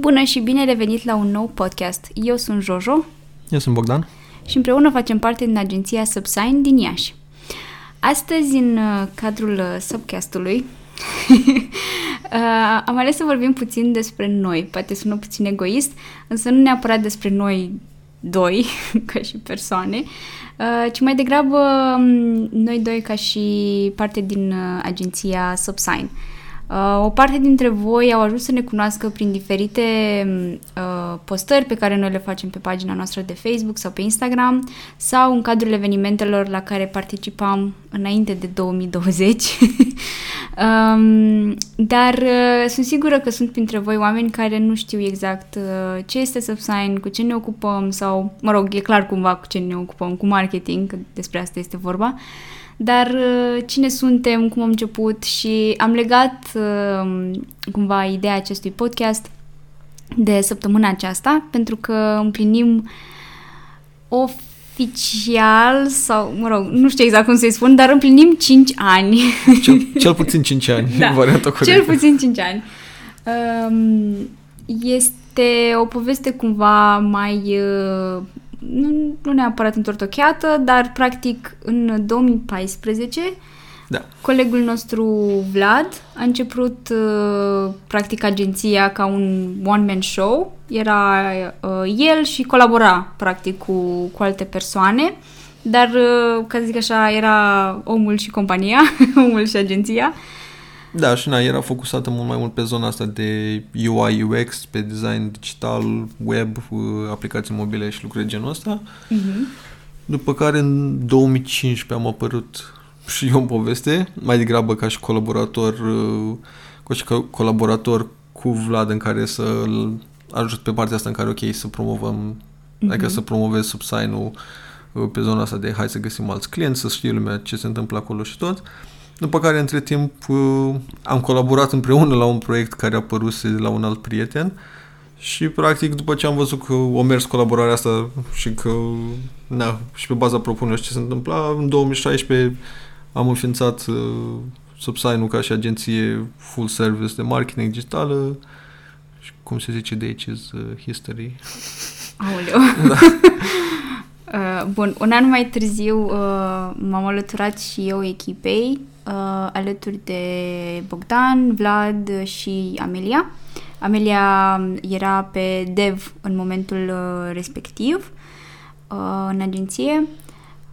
Bună și bine revenit la un nou podcast. Eu sunt Jojo Eu sunt Bogdan. și împreună facem parte din agenția Subsign din Iași. Astăzi, în uh, cadrul uh, subcastului, uh, am ales să vorbim puțin despre noi. Poate sună puțin egoist, însă nu neapărat despre noi doi, ca și persoane, uh, ci mai degrabă um, noi doi ca și parte din uh, agenția Subsign. Uh, o parte dintre voi au ajuns să ne cunoască prin diferite uh, postări pe care noi le facem pe pagina noastră de Facebook sau pe Instagram sau în cadrul evenimentelor la care participam înainte de 2020. um, dar uh, sunt sigură că sunt printre voi oameni care nu știu exact uh, ce este Subsign, cu ce ne ocupăm sau, mă rog, e clar cumva cu ce ne ocupăm, cu marketing, că despre asta este vorba. Dar uh, cine suntem, cum am început și am legat uh, cumva ideea acestui podcast de săptămâna aceasta, pentru că împlinim oficial sau, mă rog, nu știu exact cum să-i spun, dar împlinim 5 ani. Cel, cel puțin 5 ani, Da, varianta corectă. Cel puțin 5 ani. Um, este o poveste cumva mai, uh, nu, nu neapărat întortocheată, dar practic în 2014 Da. colegul nostru Vlad a început uh, practic agenția ca un one-man show. Era uh, el și colabora practic cu, cu alte persoane, dar uh, ca să zic așa, era omul și compania, omul și agenția. Da, și na, era focusată mult mai mult pe zona asta de UI, UX, pe design digital, web, uh, aplicații mobile și lucruri de genul ăsta. Uh-huh. După care în 2015 am apărut și eu în poveste, mai degrabă ca și colaborator, uh, ca și co- colaborator cu Vlad în care să-l ajut pe partea asta în care, ok, să promovăm, mm-hmm. adică să promovez subsign-ul uh, pe zona asta de hai să găsim alți clienți, să știe lumea ce se întâmplă acolo și tot. După care, între timp, uh, am colaborat împreună la un proiect care a apăruse de la un alt prieten și, practic, după ce am văzut că o mers colaborarea asta și că, na, și pe baza propunerii ce se întâmpla, în 2016 am înființat uh, Subsign-ul ca și agenție full service de marketing digitală și, cum se zice de aici, is uh, history. Aoleu. Da. Uh, bun, un an mai târziu uh, m-am alăturat și eu echipei uh, alături de Bogdan, Vlad și Amelia. Amelia era pe dev în momentul uh, respectiv uh, în agenție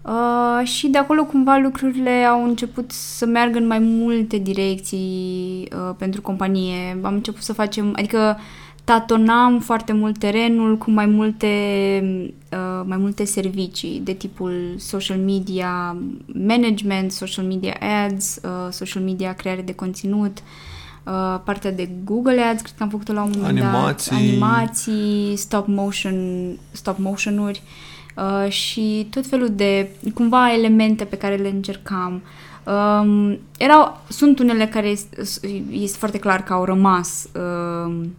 uh, și de acolo cumva lucrurile au început să meargă în mai multe direcții uh, pentru companie. Am început să facem, adică tatonam foarte mult terenul cu mai multe, uh, mai multe servicii de tipul social media management, social media ads, uh, social media creare de conținut, uh, partea de Google Ads, cred că am făcut-o la un moment Animații. dat, animații, stop motion, stop motion-uri uh, și tot felul de cumva elemente pe care le încercam. Um, erau, sunt unele care este, este foarte clar că au rămas um,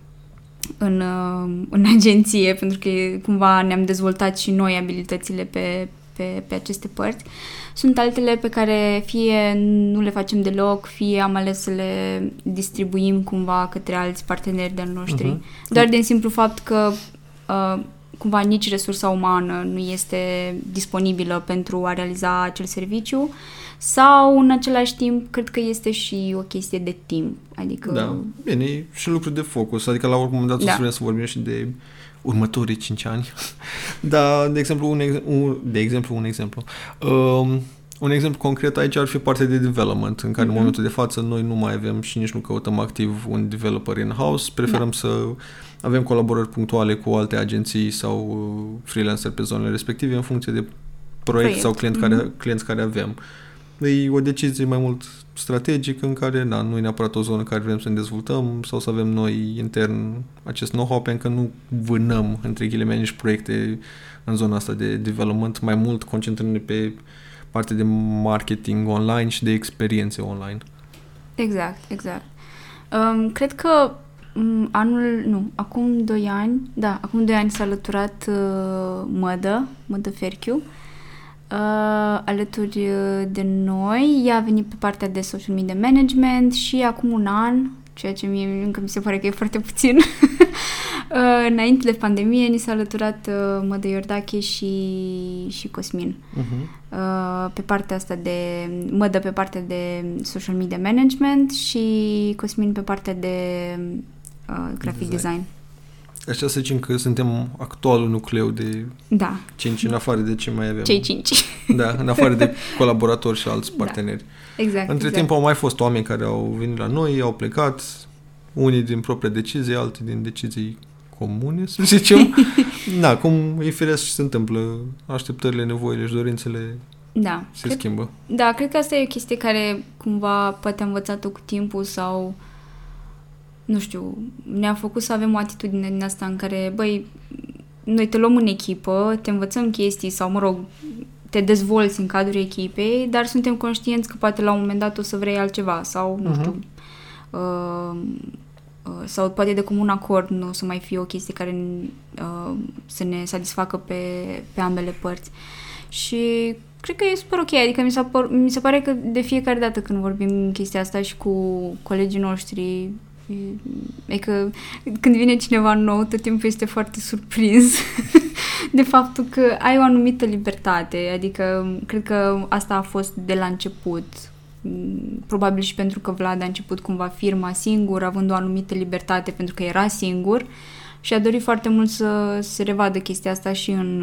în, uh, în agenție, pentru că cumva ne-am dezvoltat și noi abilitățile pe, pe, pe aceste părți. Sunt altele pe care fie nu le facem deloc, fie am ales să le distribuim cumva către alți parteneri de-al noștri. Mhm. Doar din simplu fapt că uh, cumva nici resursa umană nu este disponibilă pentru a realiza acel serviciu sau în același timp cred că este și o chestie de timp. Adică Da, bine, e și lucruri de focus, adică la un moment dat Da. da. să vrem să vorbim și de următorii 5 ani. da, de exemplu, un, ex- un, de exemplu, un exemplu. Um, un exemplu concret aici ar fi partea de development, în care Mhm. în momentul de față noi nu mai avem și nici nu căutăm activ un developer in-house, preferăm Da. să avem colaborări punctuale cu alte agenții sau uh, freelancer pe zonele respective în funcție de proiect, Proiect. sau client Mhm. care, clienți care avem. E o decizie mai mult strategică în care na, nu e neapărat o zonă în care vrem să ne dezvoltăm sau să avem noi intern acest know-how pentru că nu vânăm între ghilimele nici proiecte în zona asta de development, mai mult concentrându-ne pe partea de marketing online și de experiențe online. Exact, exact. Um, cred că um, anul, nu, acum 2 ani, da, acum 2 ani s-a alăturat uh, Mădă, Mădă Ferchiu, uh, alături uh, de noi. Ea a venit pe partea de social media management și acum un an, ceea ce mie încă mi se pare că e foarte puțin, Uh, înainte de pandemie ni s-a alăturat uh, Mădă Iordache și, și Cosmin. Uh-huh. Uh, pe partea asta de... Mădă pe partea de social media management și Cosmin pe partea de uh, graphic Design. design. Așa să zicem că suntem actualul nucleu de Da, cinci în afară de ce mai avem. cei cinci. Da, în afară de colaboratori și alți Da. parteneri. Exact. Între exact. timp au mai fost oameni care au venit la noi, au plecat, unii din proprie decizie, alții din decizii comune, să zicem. da, cum e firesc și se întâmplă, așteptările, nevoile și dorințele Da. se Cred, schimbă. da, cred că asta e o chestie care cumva poate am învățat-o cu timpul sau nu știu, ne-a făcut să avem o atitudine din asta în care, băi, noi te luăm în echipă, te învățăm chestii sau, mă rog, te dezvolți în cadrul echipei, dar suntem conștienți că poate la un moment dat o să vrei altceva sau, nu Mhm. știu, uh, uh, sau poate de comun acord nu o să mai fie o chestie care uh, să ne satisfacă pe, pe ambele părți. Și cred că e super ok, adică mi, s-a par, mi se pare că de fiecare dată când vorbim chestia asta și cu colegii noștri, e- e că când vine cineva nou, tot timpul este foarte surprins de faptul că ai o anumită libertate, adică cred că asta a fost de la început. Mm, Probabil și pentru că Vlad a început cumva firma singur, având o anumită libertate pentru că era singur și a dorit foarte mult să se revadă chestia asta și în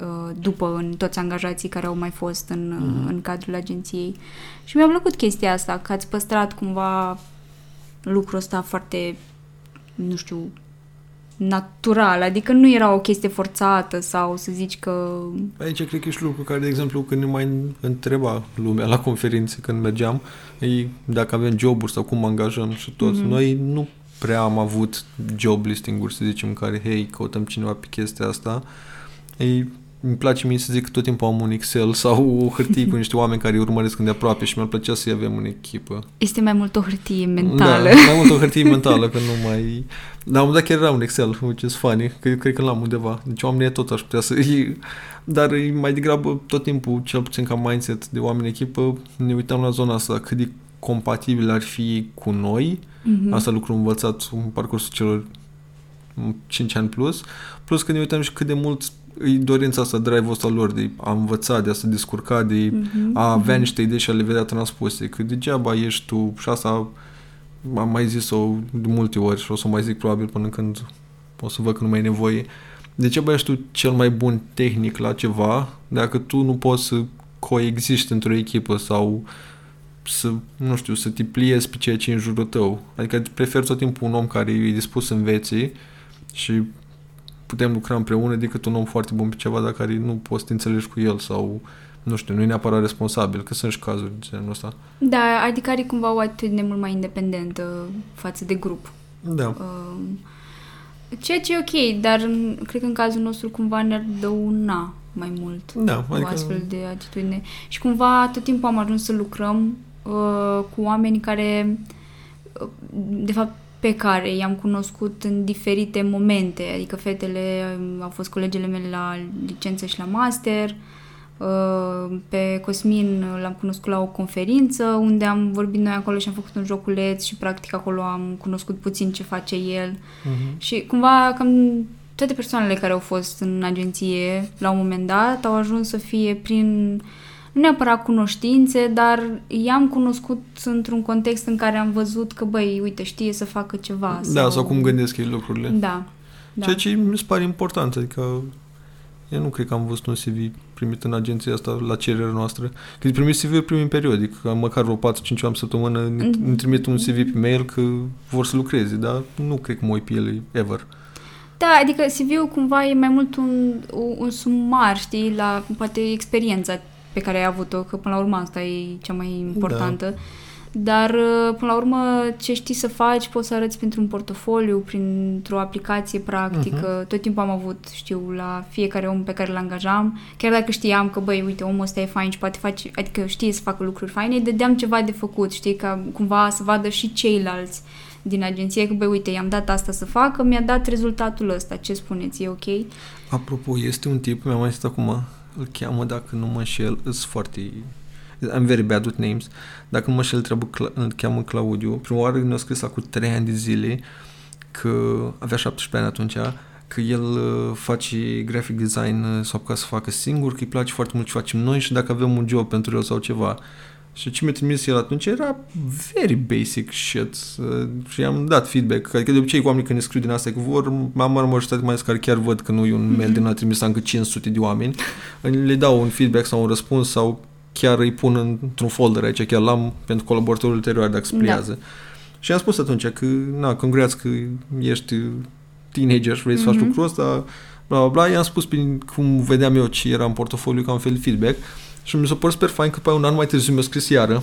uh, după în toți angajații care au mai fost în, Mhm. în cadrul agenției. Și mi-a plăcut chestia asta, că ați păstrat cumva lucrul ăsta foarte, nu știu, natural, adică nu era o chestie forțată sau să zici că... Aici cred că e și lucru care, de exemplu, când ne mai întreba lumea la conferințe când mergeam, e dacă avem joburi sau cum angajăm și toți. Mhm. Noi nu prea am avut job listing-uri, să zicem, în care, hei, căutăm cineva pe chestia asta. Ei, îmi place mie să zic că tot timpul am un Excel sau o hârtie cu niște oameni care îi urmăresc îndeaproape și mi-ar plăcea să-i avem în echipă. Este mai mult o hârtie mentală. Da, mai mult o hârtie mentală, că nu mai... Dar am dat chiar era un Excel, which is funny, că cred că l-am undeva. Deci oamenii tot aș putea să... E, dar e mai degrabă tot timpul, cel puțin ca mindset de oameni în echipă, ne uităm la zona asta, cât de compatibil ar fi cu noi. Mhm. Asta lucru învățat în parcursul celor 5 ani plus. Plus că ne uităm și cât de mult e dorința asta, drive-ul ăsta lor de a învăța, de a se descurca, de Mhm. a avea Mhm. niște idei și a le vedea transpuse. Că degeaba ești tu și asta am mai zis-o de multe ori și o să o mai zic probabil până când o să văd că nu mai e nevoie. Degeaba ești tu cel mai bun tehnic la ceva dacă tu nu poți să coexiști într-o echipă sau să, nu știu, să te pliezi pe ceea ce e în jurul tău. Adică prefer tot timpul un om care e dispus să învețe și putem lucra împreună decât un om foarte bun pe ceva, dar care nu poți să te înțelegi cu el sau, nu știu, nu e neapărat responsabil, că sunt și cazuri de genul ăsta. Da, adică are cumva o atitudine mult mai independentă față de grup. Da. Um, Ceea ce e ok, dar în- cred că în cazul nostru cumva ne-ar dăuna mai mult Da, o adică... astfel de atitudine. Și cumva tot timpul am ajuns să lucrăm uh, cu oameni care, uh, de fapt, pe care i-am cunoscut în diferite momente. Adică fetele um, au fost colegele mele la licență și la master. Uh, pe Cosmin l-am cunoscut la o conferință unde am vorbit noi acolo și am făcut un joculeț și practic acolo am cunoscut puțin ce face el. Mhm. Și cumva cam toate persoanele care au fost în agenție la un moment dat au ajuns să fie prin nu neapărat cunoștințe, dar i-am cunoscut într-un context în care am văzut că, băi, uite, știe să facă ceva. Da, sau cum gândesc ei lucrurile. Da. da. Ceea ce mi se pare important, adică eu nu cred că am văzut un CV primit în agenția asta la cererea noastră. Când primit CV-ul primim periodic, că măcar vreo 4-5 oameni pe săptămână Mhm. îmi trimit un CV pe mail că vor să lucreze, dar nu cred că mă uit pe ele ever. Da, adică CV-ul cumva e mai mult un, un, un sumar, știi, la poate experiența pe care ai avut-o, că până la urmă asta e cea mai importantă. Dar, uh, până la urmă, ce știi să faci, poți să arăți printr-un portofoliu, printr-o aplicație practică. Tot timpul am avut, știu, la fiecare om pe care îl angajam, chiar dacă știam că, băi, uite, omul ăsta e fain și poate face, adică știe să facă lucruri faine, îi dădeam ceva de făcut, știi, ca cumva să vadă și ceilalți din agenție că, băi, uite, i-am dat asta să facă, mi-a dat rezultatul ăsta, ce spuneți, e ok? Apropo, este un tip, mi-am mai zis acum, îl cheamă, dacă nu mă înșel, îs foarte... I'm very bad with names. Dacă nu mă înșel, trebuie, îl cheamă Claudiu. Prima oară ne-a scris acum 3 ani de zile că avea 17 ani atunci, că el uh, face graphic design uh, sau ca să facă singur, că îi place foarte mult ce facem noi și dacă avem un job pentru el sau ceva. Și ce mi-a trimis el atunci era very basic shit uh, și am dat feedback. Adică de obicei cu oamenii când ne scriu din asta, că vor, am majoritate mai care chiar văd că nu e un mail din a trimis încă 500 de oameni, le dau un feedback sau un răspuns sau chiar îi pun într-un folder aici, chiar l-am pentru colaboratorul ulterior dacă se pliază. Da. Și am spus atunci că, na, congrats că ești teenager și vrei să faci mm-hmm. lucrul ăsta, bla, bla, bla. I-am spus prin cum vedeam eu ce era în portofoliu, ca un fel de feedback. Și mi s-a părut super fain că pe un an mai târziu mi-a scris iară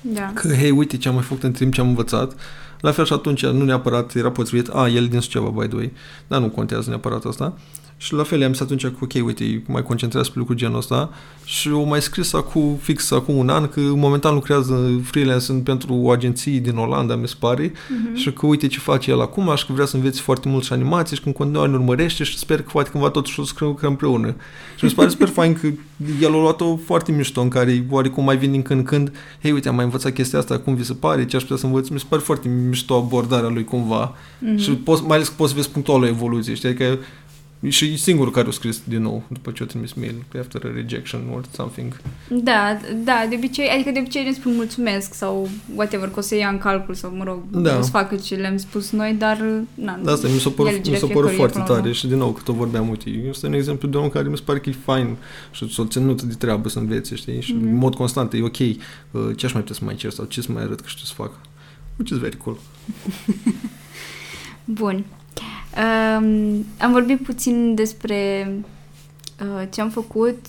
da. că, hei, uite ce am mai făcut în timp ce am învățat. La fel și atunci nu neapărat era potrivit, a, el din Suceava, by the way, dar nu contează neapărat asta. Și la fel am zis atunci că, ok, uite, mai concentrează pe lucruri genul ăsta și o mai scris acum, fix acum un an, că momentan lucrează freelance pentru o agenție din Olanda, mi se pare, uh-huh. și că uite ce face el acum și că vrea să înveți foarte mult și animații și că în continuare ne urmărește și sper că poate cândva totuși o să lucrăm împreună. Și mi se pare super fain că el a luat-o foarte mișto în care oarecum mai vin din când în când, hei, uite, am mai învățat chestia asta, cum vi se pare, ce aș putea să învăț. Mi se pare foarte mișto abordarea lui cumva. Uh-huh. Și poți, mai ales că poți să vezi punctuală evoluție, știi? Adică și singurul care a scris din nou după ce a trimis mail after a rejection or something. Da, da, de obicei, adică de obicei ne spun mulțumesc sau whatever, că o să ia în calcul sau, mă rog, da. o să facă ce le-am spus noi, dar, na, da, asta mi s-a părut, mi s-a părut foarte tare și din nou, cât o vorbeam, uite, este un exemplu de om care mi se pare că e fain și s-a ținut de treabă să învețe, știi, și mm-hmm. în mod constant e ok, uh, ce aș mai putea să mai cer sau ce să mai arăt că știu să fac, which is very cool. Bun. Um, am vorbit puțin despre uh, ce am făcut,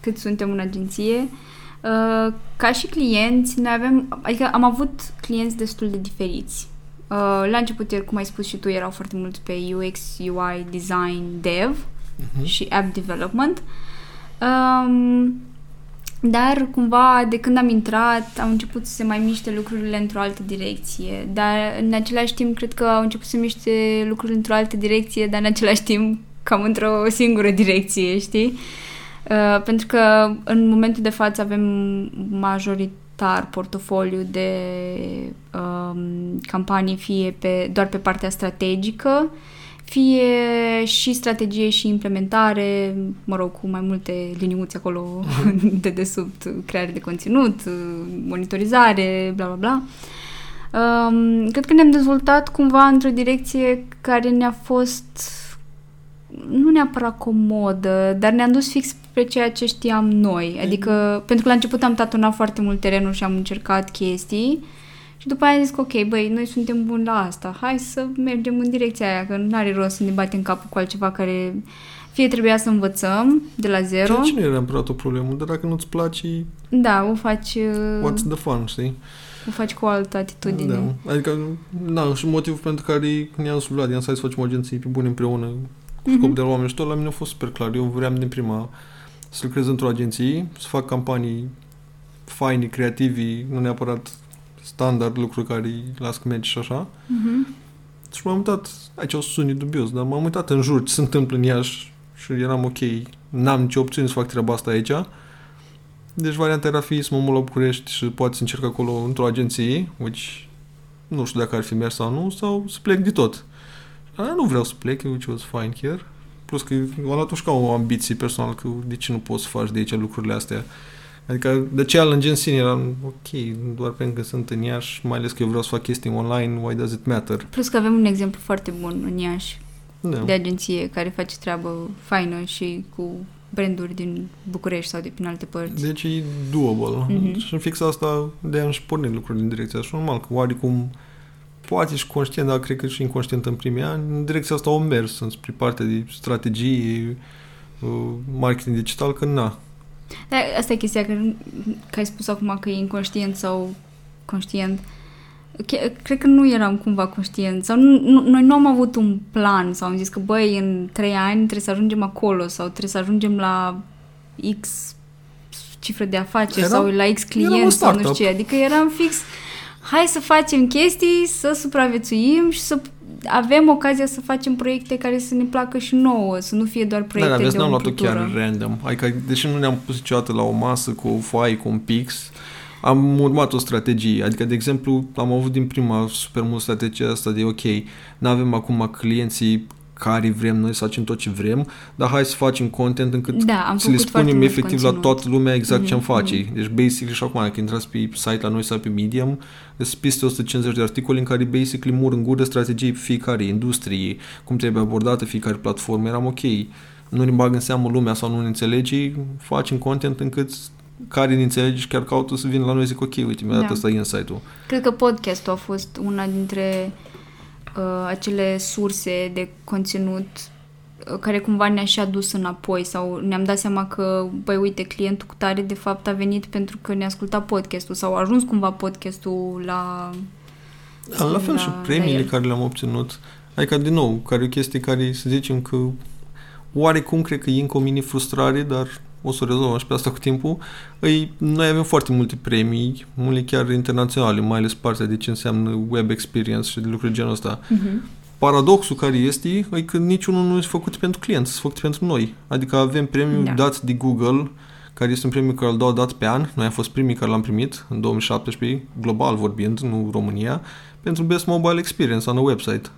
cât suntem în agenție. Uh, ca și clienți, noi avem, adică am avut clienți destul de diferiți. Uh, la început, cum ai spus și tu, erau foarte mulți pe UX, UI, design, dev uh-huh. și app development. Um, dar cumva de când am intrat au început să se mai miște lucrurile într-o altă direcție. Dar în același timp cred că au început să se miște lucrurile într-o altă direcție, dar în același timp cam într-o singură direcție, știi? Uh, pentru că în momentul de față avem majoritar portofoliu de um, campanii fie pe, doar pe partea strategică, uh, fie și strategie și implementare, mă rog, cu mai multe liniuțe acolo mhm. de desubt, creare de conținut, monitorizare, bla bla bla. Um, cred că ne-am dezvoltat cumva într-o direcție care ne-a fost nu neapărat comodă, dar ne-am dus fix pe ceea ce știam noi. Adică, pentru că la început am tatonat foarte mult terenul și am încercat chestii și după aia am zis că, ok, băi, noi suntem buni la asta, hai să mergem în direcția aia, că nu are rost să ne batem capul cu altceva care fie trebuia să învățăm de la zero. Ceea ce nu era neapărat o problemă, dar dacă nu-ți place... Da, o faci... Uh, what's the fun, știi? O faci cu o altă atitudine. Da, adică, da, și motivul pentru care ne-am sublat, i-am să facem o agenție pe bune împreună cu scop mm-hmm. de la oameni și tot la mine a fost super clar. Eu vreau din prima să lucrez într-o agenție, să fac campanii faine, creativi, nu neapărat standard, lucruri care îi las mergi și așa. Uh-huh. Și m-am uitat, aici o suni dubios, dar m-am uitat în jur ce se întâmplă în Iași și eram ok, n-am nicio opțiune să fac treaba asta aici. Deci varianta era fi să mă mut la București și poate să încerc acolo într-o agenție, which nu știu dacă ar fi mers sau nu, sau să plec de tot. A, nu vreau să plec, which was fine here. Plus că am luat ca o ambiție personală că de ce nu poți să faci de aici lucrurile astea. Adică de challenge în sine eram ok, doar pentru că sunt în Iași, mai ales că eu vreau să fac chestii online, why does it matter? Plus că avem un exemplu foarte bun în Iași da. de agenție care face treabă faină și cu branduri din București sau de prin alte părți. Deci e doable. Mm-hmm. Și în fix asta de am și pornit lucrurile în direcția așa normal, că oarecum poate și conștient, dar cred că și inconștient în primii ani, în direcția asta au mers, spre partea de strategie, uh, marketing digital, că na, dar asta e chestia, că, că ai spus acum că e inconștient sau conștient. Cred că nu eram cumva conștient sau nu, nu, noi nu am avut un plan sau am zis că băi, în trei ani trebuie să ajungem acolo sau trebuie să ajungem la X cifră de afaceri era, sau la X clienți sau nu știu ce. Adică eram fix hai să facem chestii, să supraviețuim și să avem ocazia să facem proiecte care să ne placă și nouă, să nu fie doar proiecte da, da, de n-am luat-o chiar random. Adică, deși nu ne-am pus niciodată la o masă cu o foaie, cu un pix, am urmat o strategie. Adică, de exemplu, am avut din prima super mult strategia asta de ok, nu avem acum clienții care vrem noi să facem tot ce vrem, dar hai să facem content încât Da, am să le făcut foarte spunem mult efectiv conținut. la toată lumea exact ce am Mhm, face. mhm. Deci, basically, și acum, dacă intrați pe site la noi sau pe Medium, sunt peste 150 de articole în care, basically, mur în gură strategiei pe fiecare industrie, cum trebuie abordată fiecare platformă. Eram ok, nu ne bag în seamă lumea sau nu ne înțelege, facem content încât care ne înțelege și chiar caută să vină la noi zic ok, uite, mi-a dat Da. asta insight-ul. Cred că podcastul a fost una dintre uh, acele surse de conținut uh, care cumva ne-a și adus înapoi sau ne-am dat seama că, băi, uite, clientul cu tare de fapt a venit pentru că ne-a ascultat podcastul sau a ajuns cumva podcastul la... Da, la fel la- și la premiile el. care le-am obținut. Adică, din nou, care e o chestie care, să zicem că oarecum cred că e încă o mini frustrare, dar o să o rezolvăm și pe asta cu timpul. Îi, noi avem foarte multe premii, multe chiar internaționale, mai ales partea de ce înseamnă web experience și de lucruri genul ăsta. Uh-huh. Paradoxul care este e că niciunul nu este făcut pentru client, sunt făcut pentru noi. Adică avem premiul Da. dat de Google, care este un premiu care îl dau dat pe an. Noi am fost primii care l-am primit în 2017, global vorbind, nu România, pentru Best Mobile Experience on a website,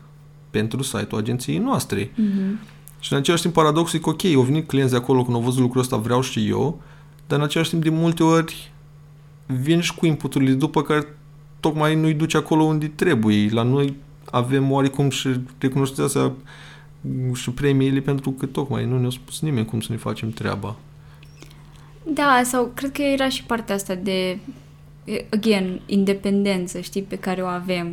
pentru site-ul agenției noastre. Uh-huh. Și în același timp paradoxul e că ok, au venit clienți de acolo când au văzut lucrul ăsta, vreau și eu, dar în același timp de multe ori vin și cu inputurile după care tocmai nu-i duce acolo unde trebuie. La noi avem oarecum și recunoștința asta și premiile pentru că tocmai nu ne-a spus nimeni cum să ne facem treaba. Da, sau cred că era și partea asta de again, independență, știi, pe care o avem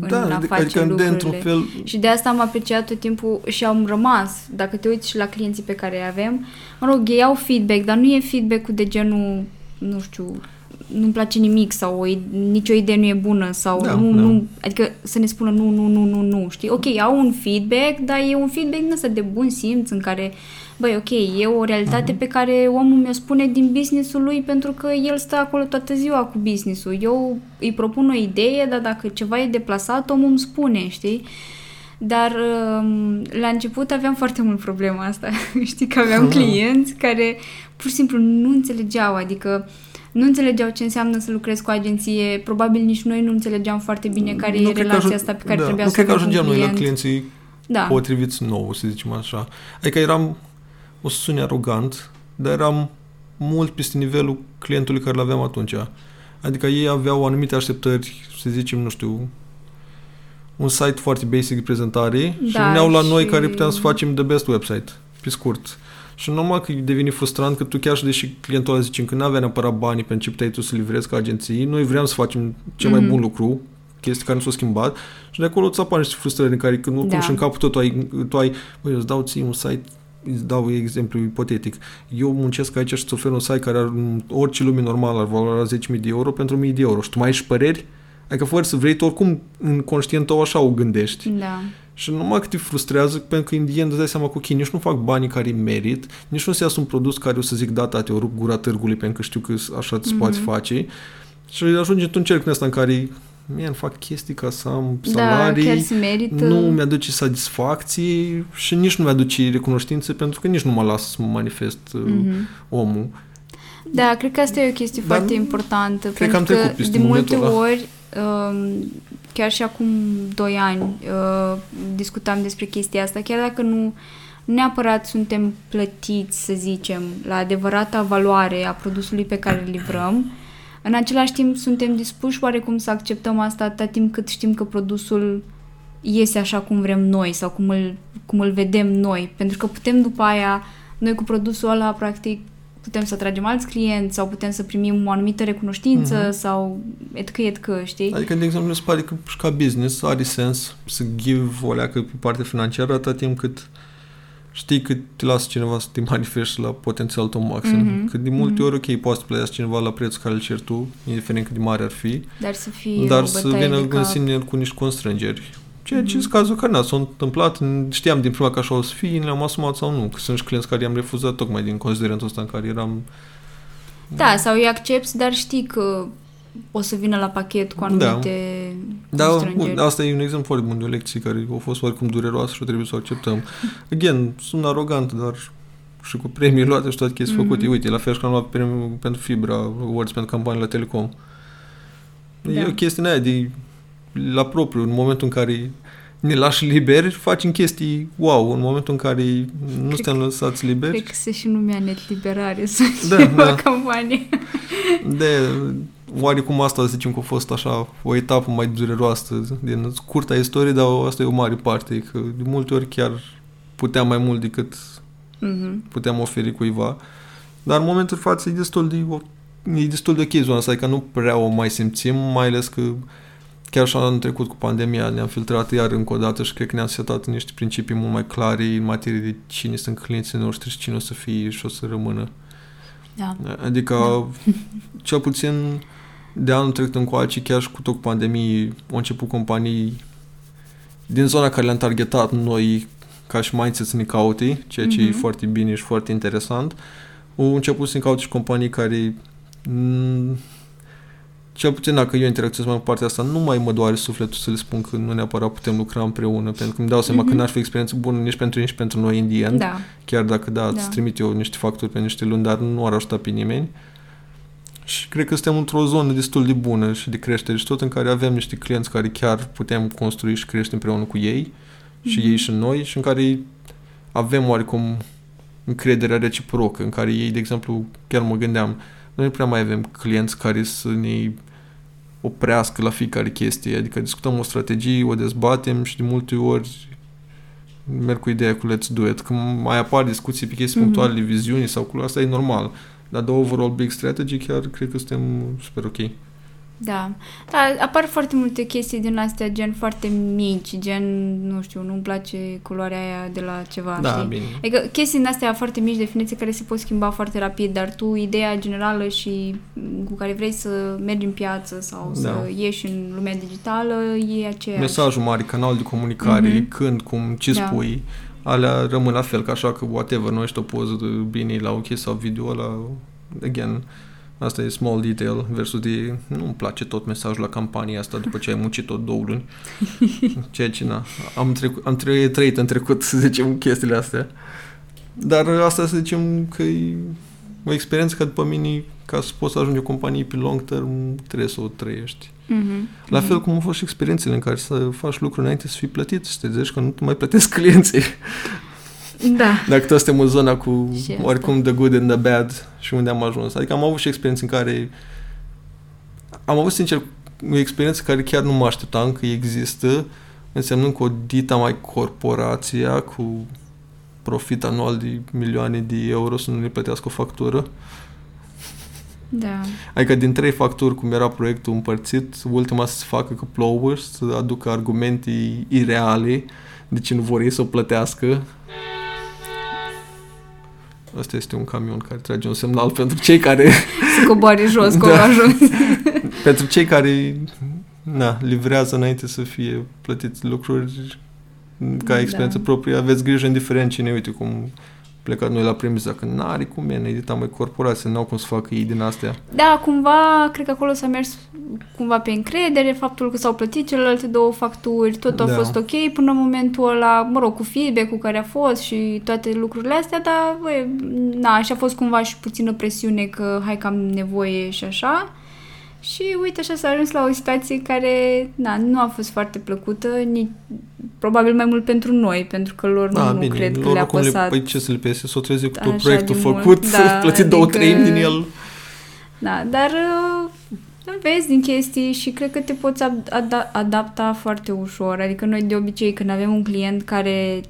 în da, a adică, face adică lucrurile. de într-un fel Și de asta am apreciat tot timpul și am rămas. Dacă te uiți și la clienții pe care îi avem, mă rog, ei au feedback, dar nu e feedback-ul de genul, nu știu, nu-mi place nimic sau o, id- nicio idee nu e bună sau Da, nu, da. nu, adică să ne spună nu, nu, nu, nu, nu, știi? Ok, au un feedback, dar e un feedback din ăsta de bun simț în care, băi, ok, e o realitate Mhm. pe care omul mi-o spune din business-ul lui pentru că el stă acolo toată ziua cu business-ul. Eu îi propun o idee, dar dacă ceva e deplasat, omul îmi spune, știi? Dar um, la început aveam foarte mult problema asta. Știi că aveam Mhm. clienți care pur și simplu nu înțelegeau, adică nu înțelegeau ce înseamnă să lucrezi cu o agenție, probabil nici noi nu înțelegeam foarte bine care nu e cred că relația ajung- asta pe care da, trebuia nu să cred că o avem cu ajungeam un noi la client. clienții Da, potriviți nou, să zicem așa. Adică eram, o să sune arogant, dar eram mult peste nivelul clientului care l-aveam atunci. Adică ei aveau anumite așteptări, să zicem, nu știu, un site foarte basic de prezentare și Da, veneau la noi și- care puteam să facem the best website, pe scurt. Și normal că devine frustrant că tu chiar și deși clientul ăla zice că nu avea neapărat banii pentru ce puteai tu să livrezi ca agenții, noi vreau să facem cel mai Mhm. bun lucru, chestii care nu s-au schimbat și de acolo îți apar niște frustrări în care când oricum Da. și în capul tău tu ai, tu ai băi, eu îți dau ție un site îți dau exemplu ipotetic. Eu muncesc aici și îți ofer un site care are un- orice lume normală ar valoarea 10.000 de euro pentru 1.000 de euro și tu mai ai și păreri? Adică fără să vrei, tu oricum în conștient tău așa o gândești. da. Și numai că te frustrează, pentru că în the end îți dai seama că ok, nici nu fac banii care îi merit, nici nu se iasă un produs care o să zic data, te o rup gura târgului pentru că știu că așa îți Mhm. poți face. Și ajunge într-un cerc în ăsta în care man, fac chestii ca să am Da, salarii, chiar se merită. nu mi-aduce satisfacție și nici nu mi-aduce recunoștință pentru că nici nu mă las să mă manifest uh, Mhm. omul. Da, cred că asta e o chestie Dar foarte nu- importantă. cred că am pentru că, trecut peste de multe momentul ăla. ori, um, chiar și acum 2 ani, uh, discutam despre chestia asta, chiar dacă nu neapărat suntem plătiți, să zicem, la adevărata valoare a produsului pe care îl livrăm, în același timp suntem dispuși oarecum să acceptăm asta atâta timp cât știm că produsul iese așa cum vrem noi sau cum îl, cum îl vedem noi. Pentru că putem după aia, noi cu produsul ăla, practic, putem să atragem alți clienți sau putem să primim o anumită recunoștință Mhm. sau etcă, etcă, știi? Adică, de exemplu, îmi pare că și ca business are sens să give o leacă pe partea financiară atâta timp cât știi că te lasă cineva să te manifesti la potențial tău maxim. Mhm. Că de multe Mhm. ori, ok, poți să plătească cineva la prețul care îl ceri tu, indiferent cât de mare ar fi, Dar să fie dar o să bătaie vină de în cap. sine cu niște constrângeri. Ceea ce Mhm. sunt cazul care n s-a întâmplat, știam din prima că așa o să fie, le-am asumat sau nu. Că sunt și clienți care i-am refuzat tocmai din considerentul ăsta în care eram Da, sau îi accepti, dar știi că o să vină la pachet cu anumite Da, constrângeri. bun, asta e un exemplu foarte bun de o lecție care a fost oricum dureroasă și trebuie să o acceptăm. Again, sunt arogant, dar și cu premii luate și toate chestii Mhm. făcute. Uite, la fel și că am luat premiul pentru Fibra Awards pentru campanie la Telecom. E Da. o chestie în aia de la propriu, în momentul în care ne lași liberi, facem chestii wow, în momentul în care nu Cred suntem lăsați liberi. Cred că se și numea net liberare sau Da, ceva da. campanie. De oarecum asta zicem că a fost așa o etapă mai dureroasă din scurta istorie, dar asta e o mare parte, că de multe ori chiar puteam mai mult decât Mhm. puteam oferi cuiva. Dar în momentul de față e destul de, o- e destul de ok zona asta, adică nu prea o mai simțim, mai ales că chiar și anul trecut cu pandemia ne-am filtrat iar încă o dată și cred că ne-am setat niște principii mult mai clare în materie de cine sunt clienții noștri și cine o să fie și o să rămână. Da. Adică, cel puțin de anul trecut încoace, chiar și cu tot cu pandemie, au început companii din zona care le-am targetat noi ca și mindset să ne caute, ceea ce e Mhm. foarte bine și foarte interesant. Au început să ne caute și companii care m- cel puțin dacă eu interacționez mai cu partea asta, nu mai mă doare sufletul să le spun că nu neapărat putem lucra împreună, pentru că îmi dau seama Mhm. că n-ar fi experiență bună nici pentru ei, nici pentru noi în the end. Da. Chiar dacă, da, Da. îți trimit eu niște facturi pe niște luni, dar nu ar ajuta pe nimeni. Și cred că suntem într-o zonă destul de bună și de creștere și tot în care avem niște clienți care chiar putem construi și crește împreună cu ei și Mhm. ei și noi și în care avem oarecum încrederea reciprocă, în care ei, de exemplu, chiar mă gândeam, noi nu prea mai avem clienți care să ne oprească la fiecare chestie, adică discutăm o strategie, o dezbatem și de multe ori merg cu ideea cu let's do it. Când mai apar discuții pe chestii Mhm. punctuale de viziuni sau cu asta e normal. Dar de overall big strategy chiar cred că suntem super ok. Da. Da, apar foarte multe chestii din astea, gen foarte mici, gen, nu știu, nu-mi place culoarea aia de la ceva, Da, știi? bine. Adică chestii din astea foarte mici, definiții care se pot schimba foarte rapid, dar tu, ideea generală și cu care vrei să mergi în piață sau Da. să ieși în lumea digitală e aceeași. Mesajul mare, canal de comunicare, Mhm. când, cum, ce Da. spui, alea rămân la fel, ca așa că whatever, nu ești o poză de bine la ok sau video la again, asta e small detail versus de nu-mi place tot mesajul la campania asta după ce ai muncit tot două luni. Ceea ce, na, am, trecut, am tre- trăit în trecut, să zicem, chestiile astea. Dar asta să zicem că e o experiență că după mine, ca să poți să ajungi o companie pe long term, trebuie să o trăiești. Mhm. La fel cum au fost și experiențele în care să faci lucruri înainte să fii plătit și te zici că nu te mai plătesc clienții. Da. Dacă toți suntem în zona cu Și asta. oricum the good and the bad și unde am ajuns. Adică am avut și experiențe în care am avut sincer o experiență care chiar nu mă așteptam că există, însemnând că o dita mai corporația cu profit anual de milioane de euro să nu le plătească o factură. Da. Adică din trei facturi, cum era proiectul împărțit, ultima să se facă că plouă și să aducă argumente ireale de ce nu vor ei să o plătească. Asta este un camion care trage un semnal pentru cei care Să coboare jos, că Da. au ajuns. pentru cei care na, livrează înainte să fie plătiți lucruri ca experiență Da. proprie, aveți grijă indiferent cine, uite cum plecat noi la premisa că n-are cum e, edita mai corporație, n-au cum să facă ei din astea. Da, cumva, cred că acolo s-a mers cumva pe încredere, faptul că s-au plătit celelalte două facturi, tot a Da. fost ok până în momentul ăla, mă rog, cu feedback-ul care a fost și toate lucrurile astea, dar, băi, na, și a fost cumva și puțină presiune că hai că am nevoie și așa. Și uite, așa s-a ajuns la o situație care, na, nu a fost foarte plăcută, nici, probabil mai mult pentru noi, pentru că lor nu, Da, nu bine, cred că lor le-a oricum păsat. Le, păi ce să le pese, s-o trezi cu tot Așa proiectul de mult, făcut, da, plătit două adică- treimi din el. Da, dar uh, vezi din chestii și cred că te poți ad- ad- adapta foarte ușor. Adică noi de obicei când avem un client care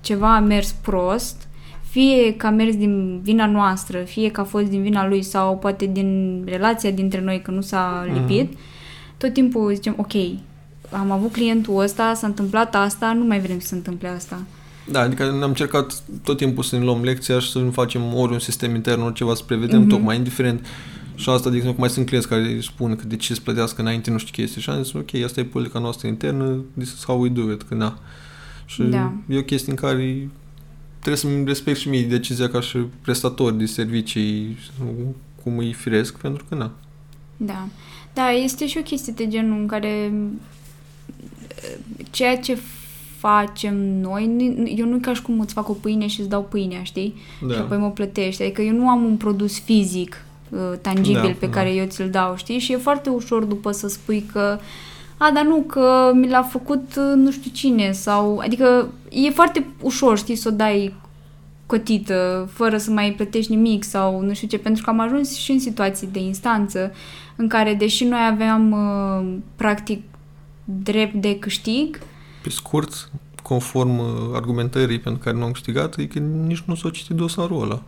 ceva a mers prost, fie că a mers din vina noastră, fie că a fost din vina lui sau poate din relația dintre noi că nu s-a Mhm. lipit, tot timpul zicem, ok, am avut clientul ăsta, s-a întâmplat asta, nu mai vrem să se întâmple asta. Da, adică am încercat tot timpul să ne luăm lecția și să nu facem ori un sistem intern, ori ceva să prevedem, Mhm. tocmai indiferent. Și asta, de exemplu, mai sunt clienți care îi spun că de ce să plătească înainte nu știu chestii. Și am zis, ok, asta e politica noastră internă, this is how we do it, că na. Și Da. e o chestie în care trebuie să-mi respect și mie decizia ca și prestator de servicii, cum îi firesc, pentru că na. Da. Da, este și o chestie de genul în care uh, ceea ce facem noi, nu- eu nu e ca și cum îți fac o pâine și îți dau pâinea, știi? Și Da. apoi mă plătești. Adică eu nu am un produs fizic uh, tangibil Da, pe da. care eu ți-l dau, știi? Și e foarte ușor după să spui că a, dar nu, că mi l-a făcut uh, nu știu cine sau... Adică e foarte ușor, știi, să o dai cotită, fără să mai plătești nimic sau nu știu ce, pentru că am ajuns și în situații de instanță în care, deși noi aveam uh, practic drept de câștig, Pe scurt, conform uh, argumentării pentru care nu am câștigat, e că nici nu s-a citit dosarul ăla.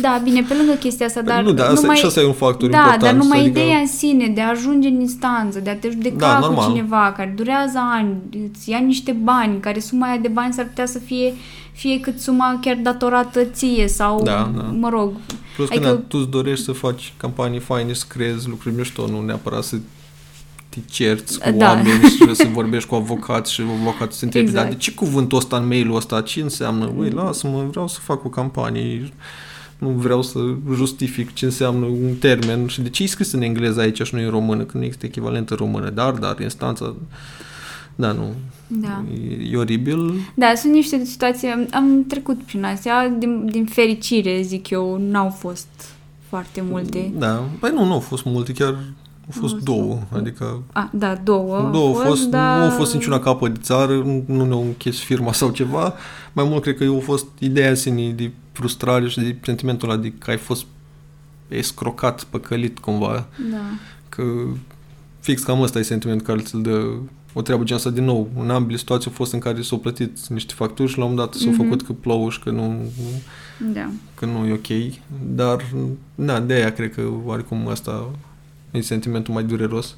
Da, bine, pe lângă chestia asta, dar nu, dar asta, numai, și asta e un factor da, important. dar numai adică, ideea în sine de a ajunge în instanță, de a te judeca Da, cu normal. cineva care durează ani, îți ia niște bani, care suma aia de bani s-ar putea să fie fie cât suma chiar datorată ție sau, Da, da. mă rog, Plus că Adică- adică... tu îți dorești să faci campanii faine, să creezi lucruri mișto, nu neapărat să te cerți cu Da. oameni și să vorbești cu avocați și avocatul să întrebi, Exact. dar de ce cuvântul ăsta în mail-ul ăsta, ce înseamnă? Băi, lasă-mă, vreau să fac o campanie, nu vreau să justific ce înseamnă un termen și de ce e scris în engleză aici și nu e în română, când nu există echivalent în română, dar, dar, instanța, da, nu, da. e, e oribil, Da, sunt niște situații, am, am trecut prin astea, din, din fericire, zic eu, n-au fost foarte multe. da, păi nu, nu au fost multe, chiar au fost fost două, adică A, da, două. Două au fost, dar... nu au fost niciuna capă de țară, nu, nu ne-au închis firma sau ceva. Mai mult cred că au fost ideea în sine de frustrare și de sentimentul ăla de că ai fost escrocat, păcălit cumva. Da. Că fix cam ăsta e sentimentul care ți-l dă o treabă gen asta din nou. În ambele situații au fost în care s-au plătit niște facturi și la un moment dat s-au Mhm. făcut că plouă și că nu, Da. că nu e ok. Dar, na, de aia cred că oarecum asta e sentimentul mai dureros.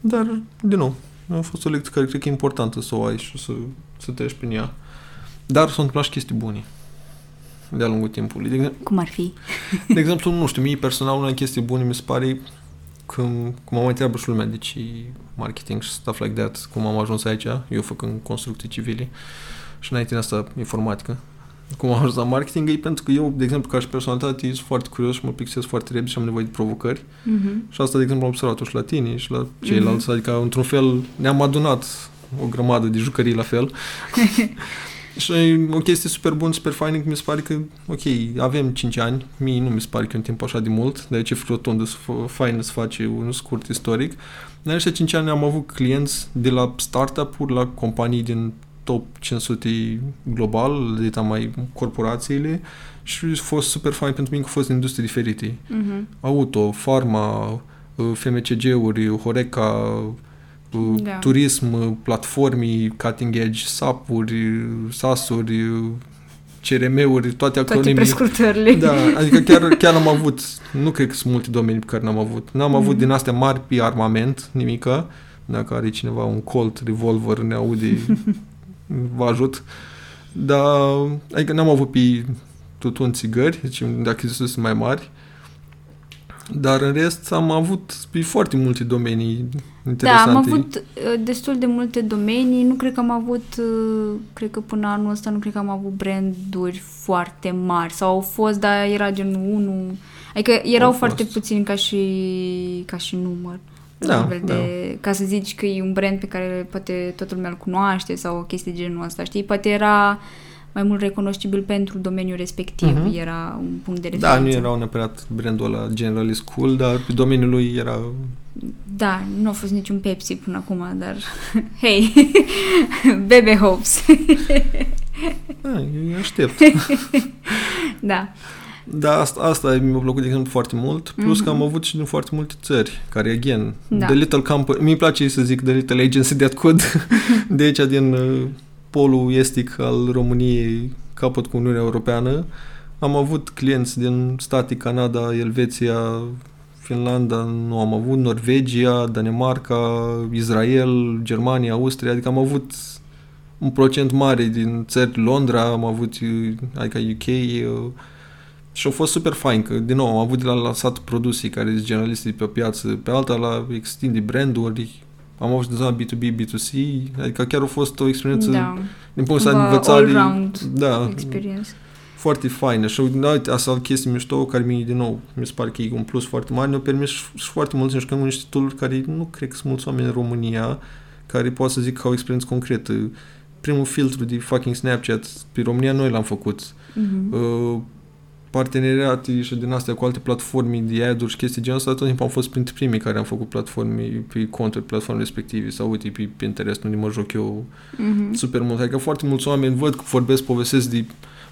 Dar, din nou, a fost o lecție care cred că e importantă să o ai și să, să treci prin ea. Dar s-au întâmplat și chestii bune de-a lungul timpului. De, ex- Cum ar fi? de exemplu, nu știu, mie personal una chestie bună mi se pare când, cum am mai întreabă și lumea, deci marketing și stuff like that, cum am ajuns aici, eu făcând construcții civile și înainte în asta informatică. Cum am ajuns la marketing e pentru că eu, de exemplu, ca și personalitate, sunt foarte curios și mă pixez foarte repede și am nevoie de provocări. Mhm. Și asta, de exemplu, am observat-o și la tine și la ceilalți. Adică, într-un fel, ne-am adunat o grămadă de jucării la fel. și e o chestie super bună, super faină, că mi se pare că, ok, avem 5 ani, mie nu mi se pare că e un timp așa de mult, de aici e rotundă, să f- faină să faci un scurt istoric. În aceștia 5 ani am avut clienți de la startup-uri la companii din top 500 global, de mai corporațiile și a fost super fain pentru mine că a fost în industrii diferite Mhm. auto, farma, uh, FMCG-uri, Horeca, uh, Da. turism, uh, platformii, cutting edge, SAP-uri, uh, SAS-uri, uh, CRM-uri, toate Toate acronimii. prescurtările. Da, adică chiar, chiar am avut, nu cred că sunt multe domenii pe care n-am avut. N-am avut Mhm. din astea mari pe armament, nimica. Dacă are cineva un Colt, revolver, ne aude, vă ajut. Dar, adică n-am avut pe tutun țigări, deci dacă există sunt mai mari. Dar în rest am avut pe foarte multe domenii Da, interesante. am avut uh, destul de multe domenii. Nu cred că am avut, uh, cred că până anul ăsta nu cred că am avut branduri foarte mari. Sau au fost, dar era genul 1. Adică erau Au foarte fost. puțini ca și, ca și număr. Da, La nivel de, ca să zici că e un brand pe care poate toată lumea îl cunoaște sau o chestie de genul ăsta, știi? Poate era mai mult recunoscibil pentru domeniul respectiv, Mhm. era un punct de referință. Da, nu erau neapărat brandul ăla generalist cool, dar pe domeniul lui era... Da, nu a fost niciun Pepsi până acum, dar hei, Bebe Hopes. Da, eu aștept. da. Da, asta, asta mi-a plăcut, de exemplu, foarte mult. Plus că Mhm. am avut și din foarte multe țări, care, again, Da. The Little Company, mi-e place să zic The Little Agency That Could, de aici din uh, polul estic al României, capăt cu Uniunea Europeană. Am avut clienți din state, Canada, Elveția, Finlanda, nu am avut, Norvegia, Danemarca, Israel, Germania, Austria, adică am avut un procent mare din țări, Londra, am avut, uh, adică UK, uh, și a fost super fain, că din nou am avut de la lansat produsii care sunt generaliste pe piață, pe alta la extinde branduri, am avut de zona B2B, B2C, adică chiar a fost o experiență Da, din punctul ăsta de Cumva învățare. all-round Da, experience. foarte faină și uite, asta o chestie mișto care mi din nou, mi se pare că e un plus foarte mare, ne-a permis și, și foarte mulți să jucăm cu niște tool care nu cred că sunt mulți oameni în România care pot să zic că au experiență concretă. Primul filtru de fucking Snapchat pe România noi l-am făcut. Mhm. Uh, parteneriate și din astea cu alte platforme de ad și chestii genul ăsta, tot timpul am fost printre primii care am făcut platforme pe conturi platforme respective sau uite pe Pinterest unde mă joc eu Mhm. super mult. Adică foarte mulți oameni văd că vorbesc, povestesc de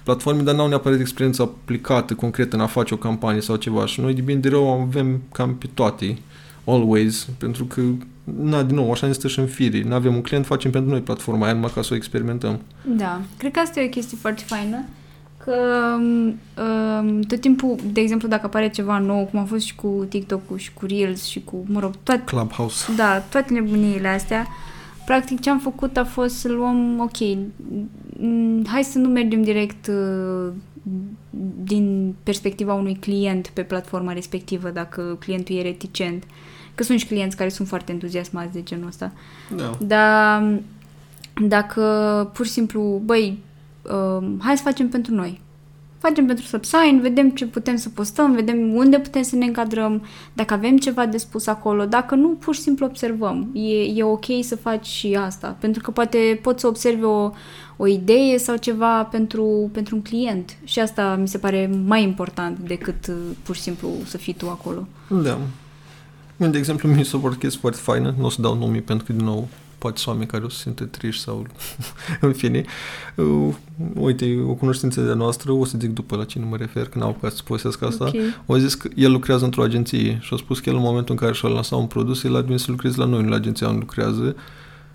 platforme, dar n-au neapărat experiență aplicată, concretă în a face o campanie sau ceva. Și noi de bine de rău avem cam pe toate, always, pentru că, na, din nou, așa ne stă și în fire. Nu avem un client, facem pentru noi platforma aia numai ca să o experimentăm. Da, cred că asta e o chestie foarte faină, că um, tot timpul, de exemplu, dacă apare ceva nou, cum a fost și cu TikTok-ul și cu Reels și cu, mă rog, toate, Clubhouse. da, toate nebuniile astea, practic ce am făcut a fost să luăm, ok, m, hai să nu mergem direct uh, din perspectiva unui client pe platforma respectivă, dacă clientul e reticent, că sunt și clienți care sunt foarte entuziasmați de genul ăsta. Da. Dar dacă pur și simplu, băi, uh, hai să facem pentru noi. Facem pentru Subsign, vedem ce putem să postăm, vedem unde putem să ne încadrăm, dacă avem ceva de spus acolo, dacă nu, pur și simplu observăm. E, e ok să faci și asta, pentru că poate poți să observi o, o idee sau ceva pentru, pentru un client și asta mi se pare mai important decât uh, pur și simplu să fii tu acolo. Da. Uite, De exemplu, mi se pare o chestie foarte faină, nu o să dau nume pentru că, din nou, poate sunt oameni care o să se simtă triști sau în fine. Uh, uite, o cunoștință de noastră, o să zic după la cine mă refer, că n-am apucat să povestesc asta. Ok. O zis că el lucrează într-o agenție și a spus că el în momentul în care și-a lansat un produs, el a admis să lucreze la noi, nu la agenția unde lucrează.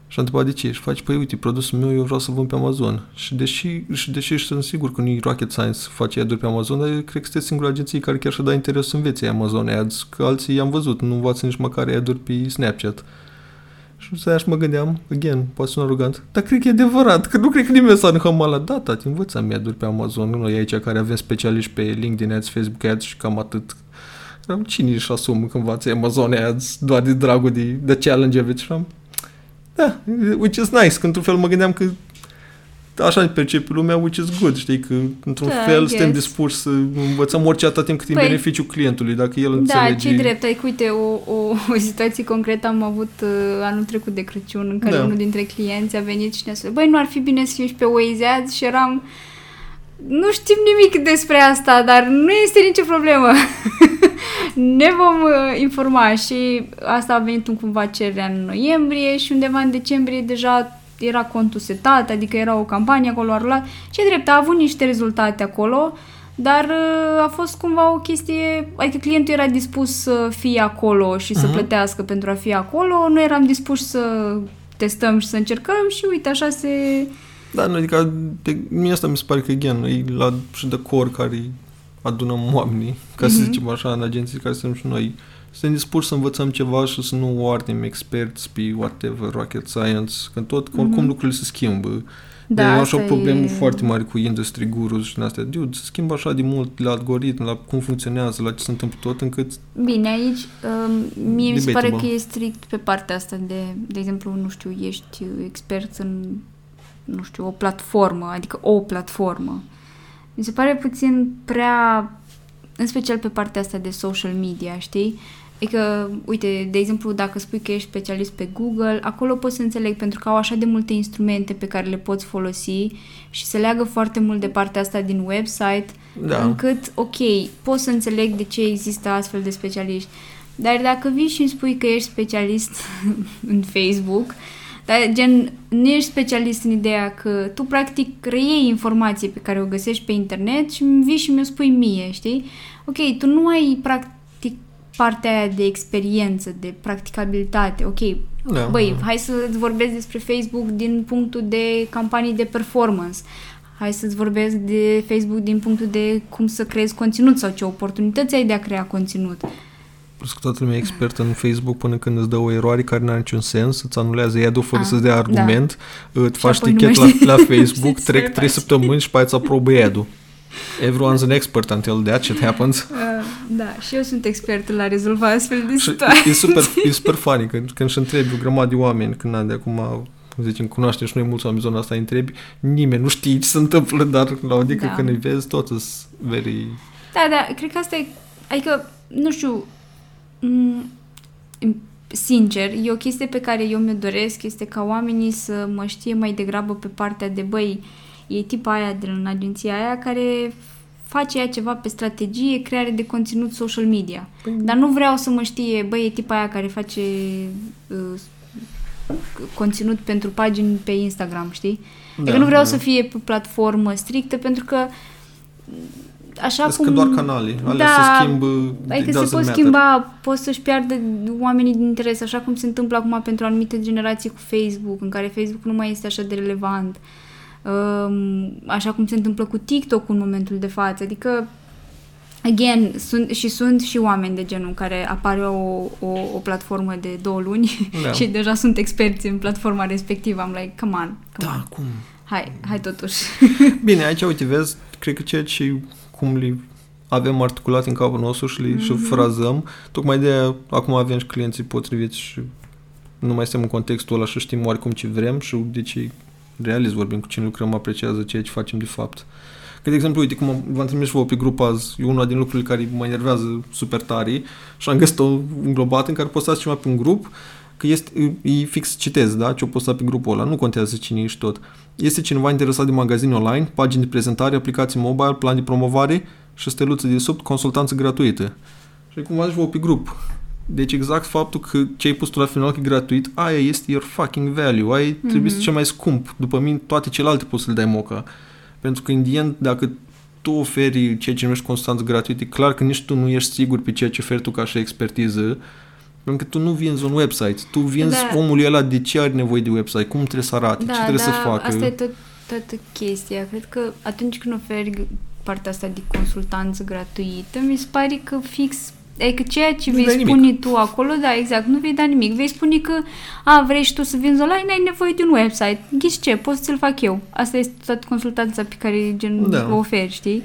Și a întrebat de ce? Și face, păi uite, produsul meu eu vreau să vând pe Amazon. Și deși, și deși sunt sigur că nu e rocket science să face ad pe Amazon, dar eu cred că sunteți singura agenție care chiar și-a dat interes să învețe Amazon Ads, că alții i-am văzut, nu învață nici măcar ad pe Snapchat. Și să și mă gândeam, again, poate sunt arogant, dar cred că e adevărat, că nu cred că nimeni s-a înhămat la da, tati, învățăm ad pe Amazon, noi aici care avem specialiști pe LinkedIn Ads, Facebook Ads și cam atât. Eram cine își asumă că învață Amazon Ads doar de dragul de, de challenge of it și eram, da, which is nice, că într-un fel mă gândeam că așa percepe lumea, which is good, știi, că într-un Da, fel I suntem guess. dispuși să învățăm orice atât timp cât e în Păi- beneficiul clientului, dacă el Da, înțelege... ce drept. Adică, uite, o, o, o situație concretă am avut uh, anul trecut de Crăciun, în care Da. unul dintre clienți a venit și ne-a spus, băi, nu ar fi bine să fim și pe Waze Ads? Și eram, nu știm nimic despre asta, dar nu este nicio problemă. ne vom uh, informa și asta a venit în cumva cererea în noiembrie și undeva în decembrie deja era contul setat, adică era o campanie acolo, a rulat. Ce drept, a avut niște rezultate acolo, dar uh, a fost cumva o chestie, adică clientul era dispus să fie acolo și să Mhm. plătească pentru a fi acolo, noi eram dispuși să testăm și să încercăm și uite, așa se... Da, nu, adică de, mie asta mi se pare că, again, e la și de core care adunăm oamenii, ca să Mhm. zicem așa, în agenții care suntem și noi. Suntem dispuși să învățăm ceva și să nu o ardem experți pe whatever, rocket science, că tot, că oricum Mhm. lucrurile se schimbă. Da, Da, e așa asta o problemă e- foarte mare cu industry gurus și din astea. Dude, se schimbă așa de mult la algoritm, la cum funcționează, la ce se întâmplă tot, încât Bine, aici um, mie mi se pare că Debatable. e strict pe partea asta de, de exemplu, nu știu, ești expert în, nu știu, o platformă, adică o platformă. Mi se pare puțin prea, în special pe partea asta de social media, știi? Adică, uite, de exemplu, dacă spui că ești specialist pe Google, acolo poți să înțeleg pentru că au așa de multe instrumente pe care le poți folosi și se leagă foarte mult de partea asta din website da. încât, ok, pot să înțeleg de ce există astfel de specialiști. Dar dacă vii și îmi spui că ești specialist în Facebook, dar gen, nu ești specialist în ideea că tu practic reiei informații pe care o găsești pe internet și îmi vii și mi-o spui mie, știi? Ok, tu nu ai practic partea aia de experiență, de practicabilitate, ok, da. Băi, hai să-ți vorbesc despre Facebook din punctul de campanii de performance. Hai să-ți vorbesc de Facebook din punctul de cum să creezi conținut sau ce oportunități ai de a crea conținut. Plus că toată lumea e expertă în Facebook până când îți dă o eroare care nu are niciun sens, îți anulează ad fără Ah, să-ți dea argument, îți faci apoi nu tichet mai la, știi la Facebook, ce să trec mai 3 faci. săptămâni și pe aia îți aprobă ad-ul. Everyone's an expert until that shit happens. Uh, da, și eu sunt expertul la rezolva astfel de Și situații. e super, e super funny când, când și întrebi o grămadă de oameni, când na, de acum, cum zicem, cunoaștem și noi mulți oameni zona asta, îi întrebi, nimeni nu știe ce se întâmplă, dar la o dică Da. când îi vezi, tot sunt very... Da, da, cred că asta e, adică, nu știu, m- sincer, e o chestie pe care eu mi-o doresc, este ca oamenii să mă știe mai degrabă pe partea de, băi, e tipa aia din agenția aia care face ea ceva pe strategie, creare de conținut social media. Păi... Dar nu vreau să mă știe, băi, e tipa aia care face uh, conținut pentru pagini pe Instagram, știi? Da, adică nu vreau da. să fie pe platformă strictă, pentru că așa Asta cum... doar canale, alea da, se schimbă, Adică se pot matter. schimba, pot să-și piardă oamenii din interes, așa cum se întâmplă acum pentru anumite generații cu Facebook, în care Facebook nu mai este așa de relevant. Um, așa cum se întâmplă cu TikTok în momentul de față. Adică Again, sunt, și sunt și oameni de genul care apare o, o, o platformă de două luni da. și deja sunt experți în platforma respectivă. Am like, come on, come da, on. cum? Hai, hai totuși. Bine, aici, uite, vezi, cred că ceea ce cum le avem articulat în capul nostru și le mm-hmm. și frazăm, tocmai de acum avem și clienții potriviți și nu mai suntem în contextul ăla și știm oarecum ce vrem și de ce realist vorbim cu cine lucrăm, apreciază ceea ce facem de fapt. Că, de exemplu, uite, cum v-am trimis și vouă pe grup azi, e una din lucrurile care mă enervează super tare și am găsit-o înglobat în care postați ceva pe un grup, că este, e fix citez, da, ce o postat pe grupul ăla, nu contează cine ești tot. Este cineva interesat de magazine online, pagini de prezentare, aplicații mobile, plan de promovare și steluță de sub, consultanță gratuită. Și cum aș vă pe grup. Deci exact faptul că ce ai pus tu la final că e gratuit, aia este your fucking value, aia mm-hmm. trebuie să cel mai scump. După mine, toate celelalte poți să le dai moca. Pentru că, în end, dacă tu oferi ceea ce numești constanță gratuit, e clar că nici tu nu ești sigur pe ceea ce oferi tu ca și expertiză, pentru că tu nu vinzi un website, tu vinzi da. omul ăla de ce are nevoie de website, cum trebuie să arate, da, ce trebuie da, să facă. asta e tot, toată chestia. Cred că atunci când oferi partea asta de consultanță gratuită, mi se pare că fix Adică ceea ce nu vei spune nimic. tu acolo, da, exact, nu vei da nimic. Vei spune că, a, vrei și tu să vinzi online, ai nevoie de un website. Ghiți ce, poți să-l fac eu. Asta este toată consultanța pe care gen da. o oferi, știi?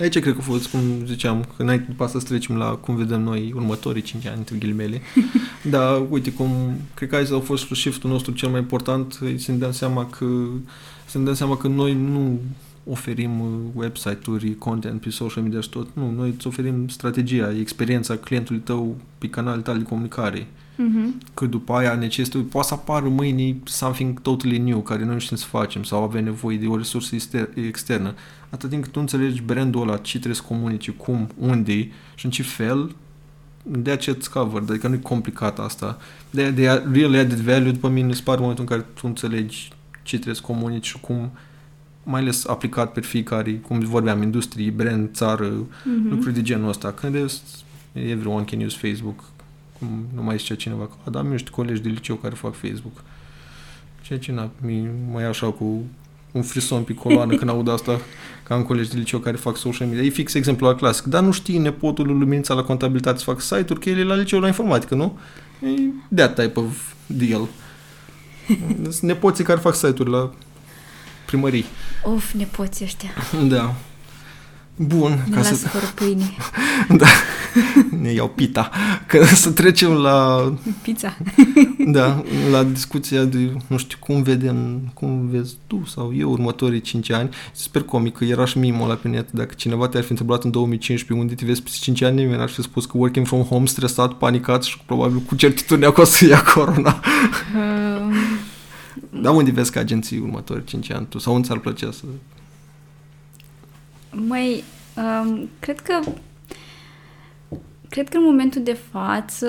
Aici cred că a fost, cum ziceam, că înainte după asta să trecem la cum vedem noi următorii 5 ani, între ghilimele. Dar, uite, cum, cred că aici a fost shift-ul nostru cel mai important, să ne dăm seama că, să ne dăm seama că noi nu oferim uh, website-uri, content pe social media și tot. Nu, noi îți oferim strategia, experiența clientului tău pe canalul tău de comunicare. Uh-huh. Că după aia necesită, poate să apară mâine something totally new care noi nu știm să facem sau avem nevoie de o resursă externă. Atât timp cât tu înțelegi brandul ăla, ce trebuie să comunici, cum, unde și în ce fel, de aceea îți cover, adică nu e complicat asta. De, de real added value, după mine, îți pare momentul în care tu înțelegi ce trebuie să comunici și cum mai ales aplicat pe fiecare, cum vorbeam, industrie, brand, țară, mm-hmm. lucruri de genul ăsta. Când everyone can use Facebook, cum nu mai zicea cineva, că, da, mi colegi de liceu care fac Facebook. Ceea ce na, mi, mai așa cu un frison pe coloană când aud asta, că am colegi de liceu care fac social media. E fix exemplu clasic. Dar nu știi nepotul lui Luminița la contabilitate să fac site-uri, că el e la liceu la informatică, nu? E that type of deal. Sunt nepoții care fac site-uri la primării. Of, nepoții ăștia. Da. Bun. Ne ca să... pâine. da. Ne iau pita. Că să trecem la... Pizza. da, la discuția de, nu știu, cum vedem, cum vezi tu sau eu următorii 5 ani. Sper comic că era și mimul la pe net. Dacă cineva te-ar fi întâmplat în 2015 unde te vezi peste 5 ani, nimeni ar fi spus că working from home, stresat, panicat și probabil cu certitudinea că o să ia corona. Um... Dar unde vezi că agenții următorii 5 ani tu? Sau unde ți-ar plăcea să... Mai, um, cred că cred că în momentul de față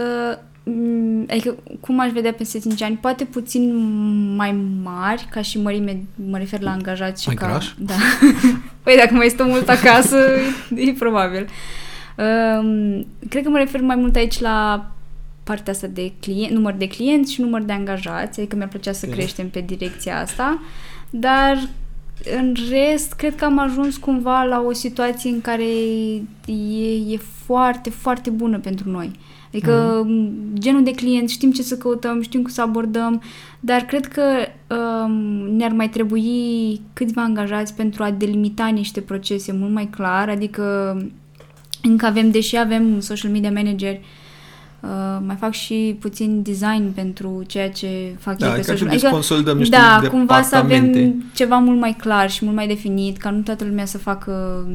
mm, adică cum aș vedea peste 5 ani, poate puțin mai mari, ca și mărime, mă refer la angajați și mai ca... Graș? Da. păi dacă mai stau mult acasă, e, e probabil. Um, cred că mă refer mai mult aici la partea asta de client, număr de clienți și număr de angajați, adică mi-ar plăcea să creștem pe direcția asta, dar în rest, cred că am ajuns cumva la o situație în care e, e foarte, foarte bună pentru noi. Adică mm. genul de client, știm ce să căutăm, știm cum să abordăm, dar cred că um, ne-ar mai trebui câțiva angajați pentru a delimita niște procese mult mai clar, adică încă avem, deși avem social media manager, Uh, mai fac și puțin design pentru ceea ce fac da, eu pe social media. Adică, niște da, cumva să avem ceva mult mai clar și mult mai definit, ca nu toată lumea să facă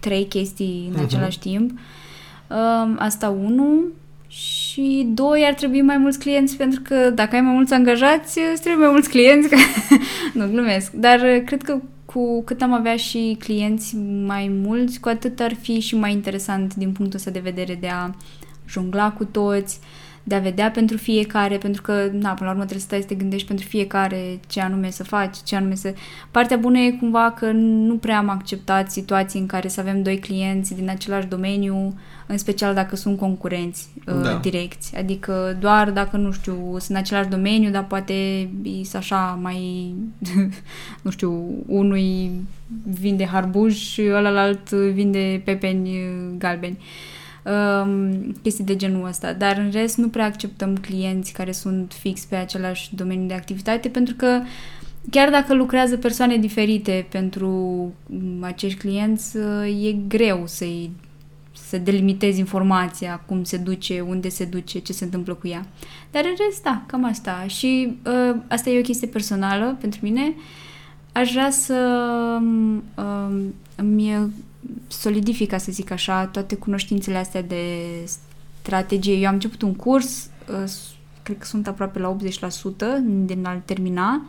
trei chestii în uh-huh. același timp. Uh, asta unu. Și doi, ar trebui mai mulți clienți pentru că dacă ai mai mulți angajați, îți trebuie mai mulți clienți. nu, glumesc. Dar uh, cred că cu cât am avea și clienți mai mulți, cu atât ar fi și mai interesant din punctul ăsta de vedere de a jongla cu toți, de a vedea pentru fiecare, pentru că, na, până la urmă trebuie să stai să te gândești pentru fiecare ce anume să faci, ce anume să... Partea bună e cumva că nu prea am acceptat situații în care să avem doi clienți din același domeniu, în special dacă sunt concurenți uh, Da. direcți. Adică doar dacă, nu știu, sunt în același domeniu, dar poate e așa mai, nu știu, unui vinde harbuj și ălalt vinde pepeni uh, galbeni. Um, chestii de genul ăsta. Dar în rest nu prea acceptăm clienți care sunt fix pe același domeniu de activitate pentru că chiar dacă lucrează persoane diferite pentru mm, acești clienți, uh, e greu să-i să delimitezi informația, cum se duce, unde se duce, ce se întâmplă cu ea. Dar în rest, da, cam asta. Și uh, asta e o chestie personală pentru mine. Aș vrea să uh, îmi solidific, ca să zic așa, toate cunoștințele astea de strategie. Eu am început un curs, uh, cred că sunt aproape la 80% din a-l termina,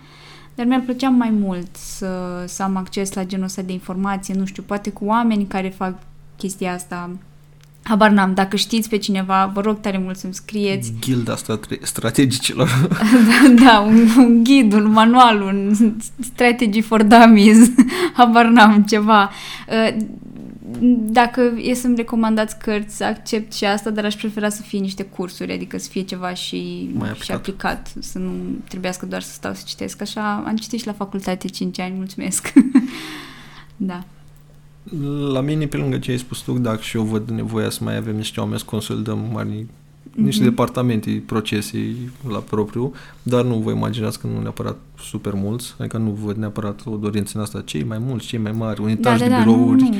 dar mi-ar plăcea mai mult să, să am acces la genul ăsta de informație, nu știu, poate cu oameni care fac chestia asta. Habar n-am, dacă știți pe cineva, vă rog tare mult să-mi scrieți. Gilda strate- strategicilor. da, da un, un ghid, un manual, un strategy for dummies, habar n-am, ceva. Uh, Dacă e să-mi recomandați cărți, accept și asta, dar aș prefera să fie niște cursuri, adică să fie ceva și, Mai și aplicat. aplicat, să nu trebuiască doar să stau să citesc. Așa am citit și la facultate 5 ani, mulțumesc. da. La mine, pe lângă ce ai spus tu, dacă și eu văd nevoia să mai avem niște oameni să consolidăm mari, niște Mhm. departamente, procese la propriu, dar nu vă imaginați că nu neapărat super mulți, adică nu văd neapărat o dorință în asta, cei mai mulți, cei mai mari, un Da, etaj da, de da, nu, birouri, nu, nu.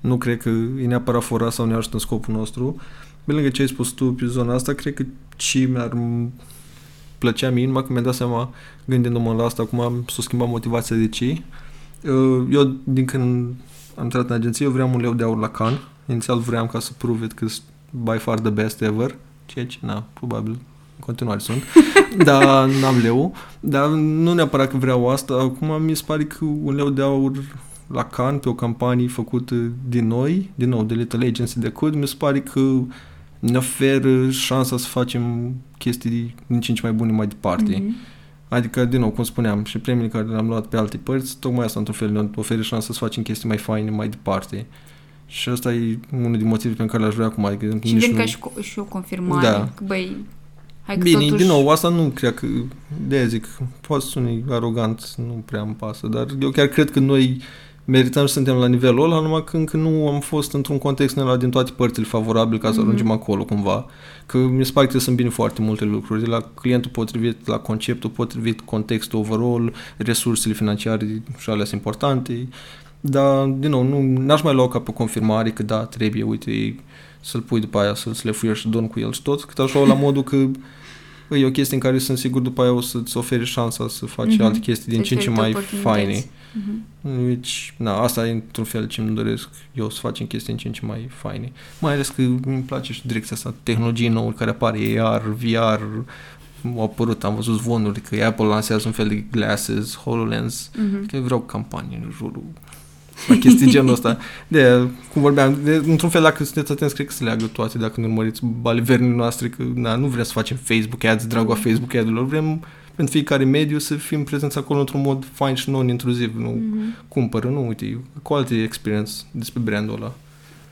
nu cred că e neapărat fora sau ne ajută în scopul nostru. Pe lângă ce ai spus tu pe zona asta, cred că ce mi-ar plăcea mie, numai că mi-am dat seama, gândindu-mă la asta, cum am s-a schimbat motivația de ce. Eu, din când am intrat în agenție, eu vreau un leu de aur la Cannes. Inițial vreau ca să prove it că sunt by far the best ever, ceea ce, na, probabil în continuare sunt, dar n-am leu. Dar nu neapărat că vreau asta. Acum mi se pare că un leu de aur la Cannes pe o campanie făcută din noi, din nou, de Little Agency de Code, mi se pare că ne oferă șansa să facem chestii din ce în ce mai bune mai departe. Mhm. Adică, din nou, cum spuneam, și premiile care le-am luat pe alte părți, tocmai asta, într-un fel, ne oferă șansa să facem chestii mai faine mai departe. Și asta e unul din motivele pentru care le-aș vrea acum. Adică Și nici vin nu... ca și, co- și o confirmare, Da. că băi, hai că Bine, totuși... din nou, asta nu cred că, de zic, poate să suni arogant, nu prea îmi pasă, dar eu chiar cred că noi merităm să suntem la nivelul ăla, numai că încă nu am fost într-un context ăla din toate părțile favorabil ca să Mhm. ajungem acolo cumva. Că mi se pare că trebuie să îmbine foarte multe lucruri, de la clientul potrivit, la conceptul potrivit, contextul overall, resursele financiare și alea sunt importante. Dar, din nou, nu, n-aș mai lua ca pe confirmare că da, trebuie, uite, să-l pui după aia, să-l slefuiești și dorm cu el și tot, cât așa la modul că e o chestie în care sunt sigur după aia o să-ți oferi șansa să faci Mhm. alte chestii din Să-ți ce în ce oferi mai oportunități. faine. Mhm. Deci, na, asta e într-un fel ce îmi doresc eu să facem chestii în ce în ce mai faine. Mai ales că îmi place și direcția asta, tehnologii nouă care apare, AR, VR, au apărut, am văzut zvonuri că Apple lansează un fel de glasses, HoloLens, Mhm. că vreau campanie în jurul la chestii genul ăsta. De, cum vorbeam, de, într-un fel, dacă sunteți atenți, cred că se leagă toate, dacă nu urmăriți balivernile noastre, că na, nu vrem să facem Facebook ads, dragul a Facebook ad-urilor, vrem pentru fiecare mediu să fim prezenți acolo într-un mod fain și non-intruziv, nu Mhm. cumpără, nu, uite, quality experience despre brandul ăla.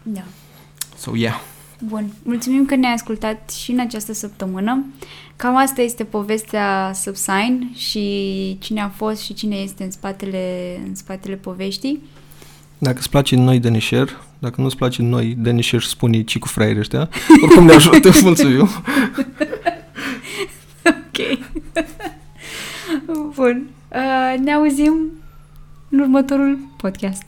Da. So, yeah. Bun, mulțumim că ne-ai ascultat și în această săptămână. Cam asta este povestea Subsign și cine a fost și cine este în spatele, în spatele poveștii. Dacă îți place noi de Nisher, dacă nu îți place noi de Nisher, spune ci cu fraierii ăștia. Oricum ne ajută, mulțumim. Ok. Bun. Uh, ne auzim în următorul podcast.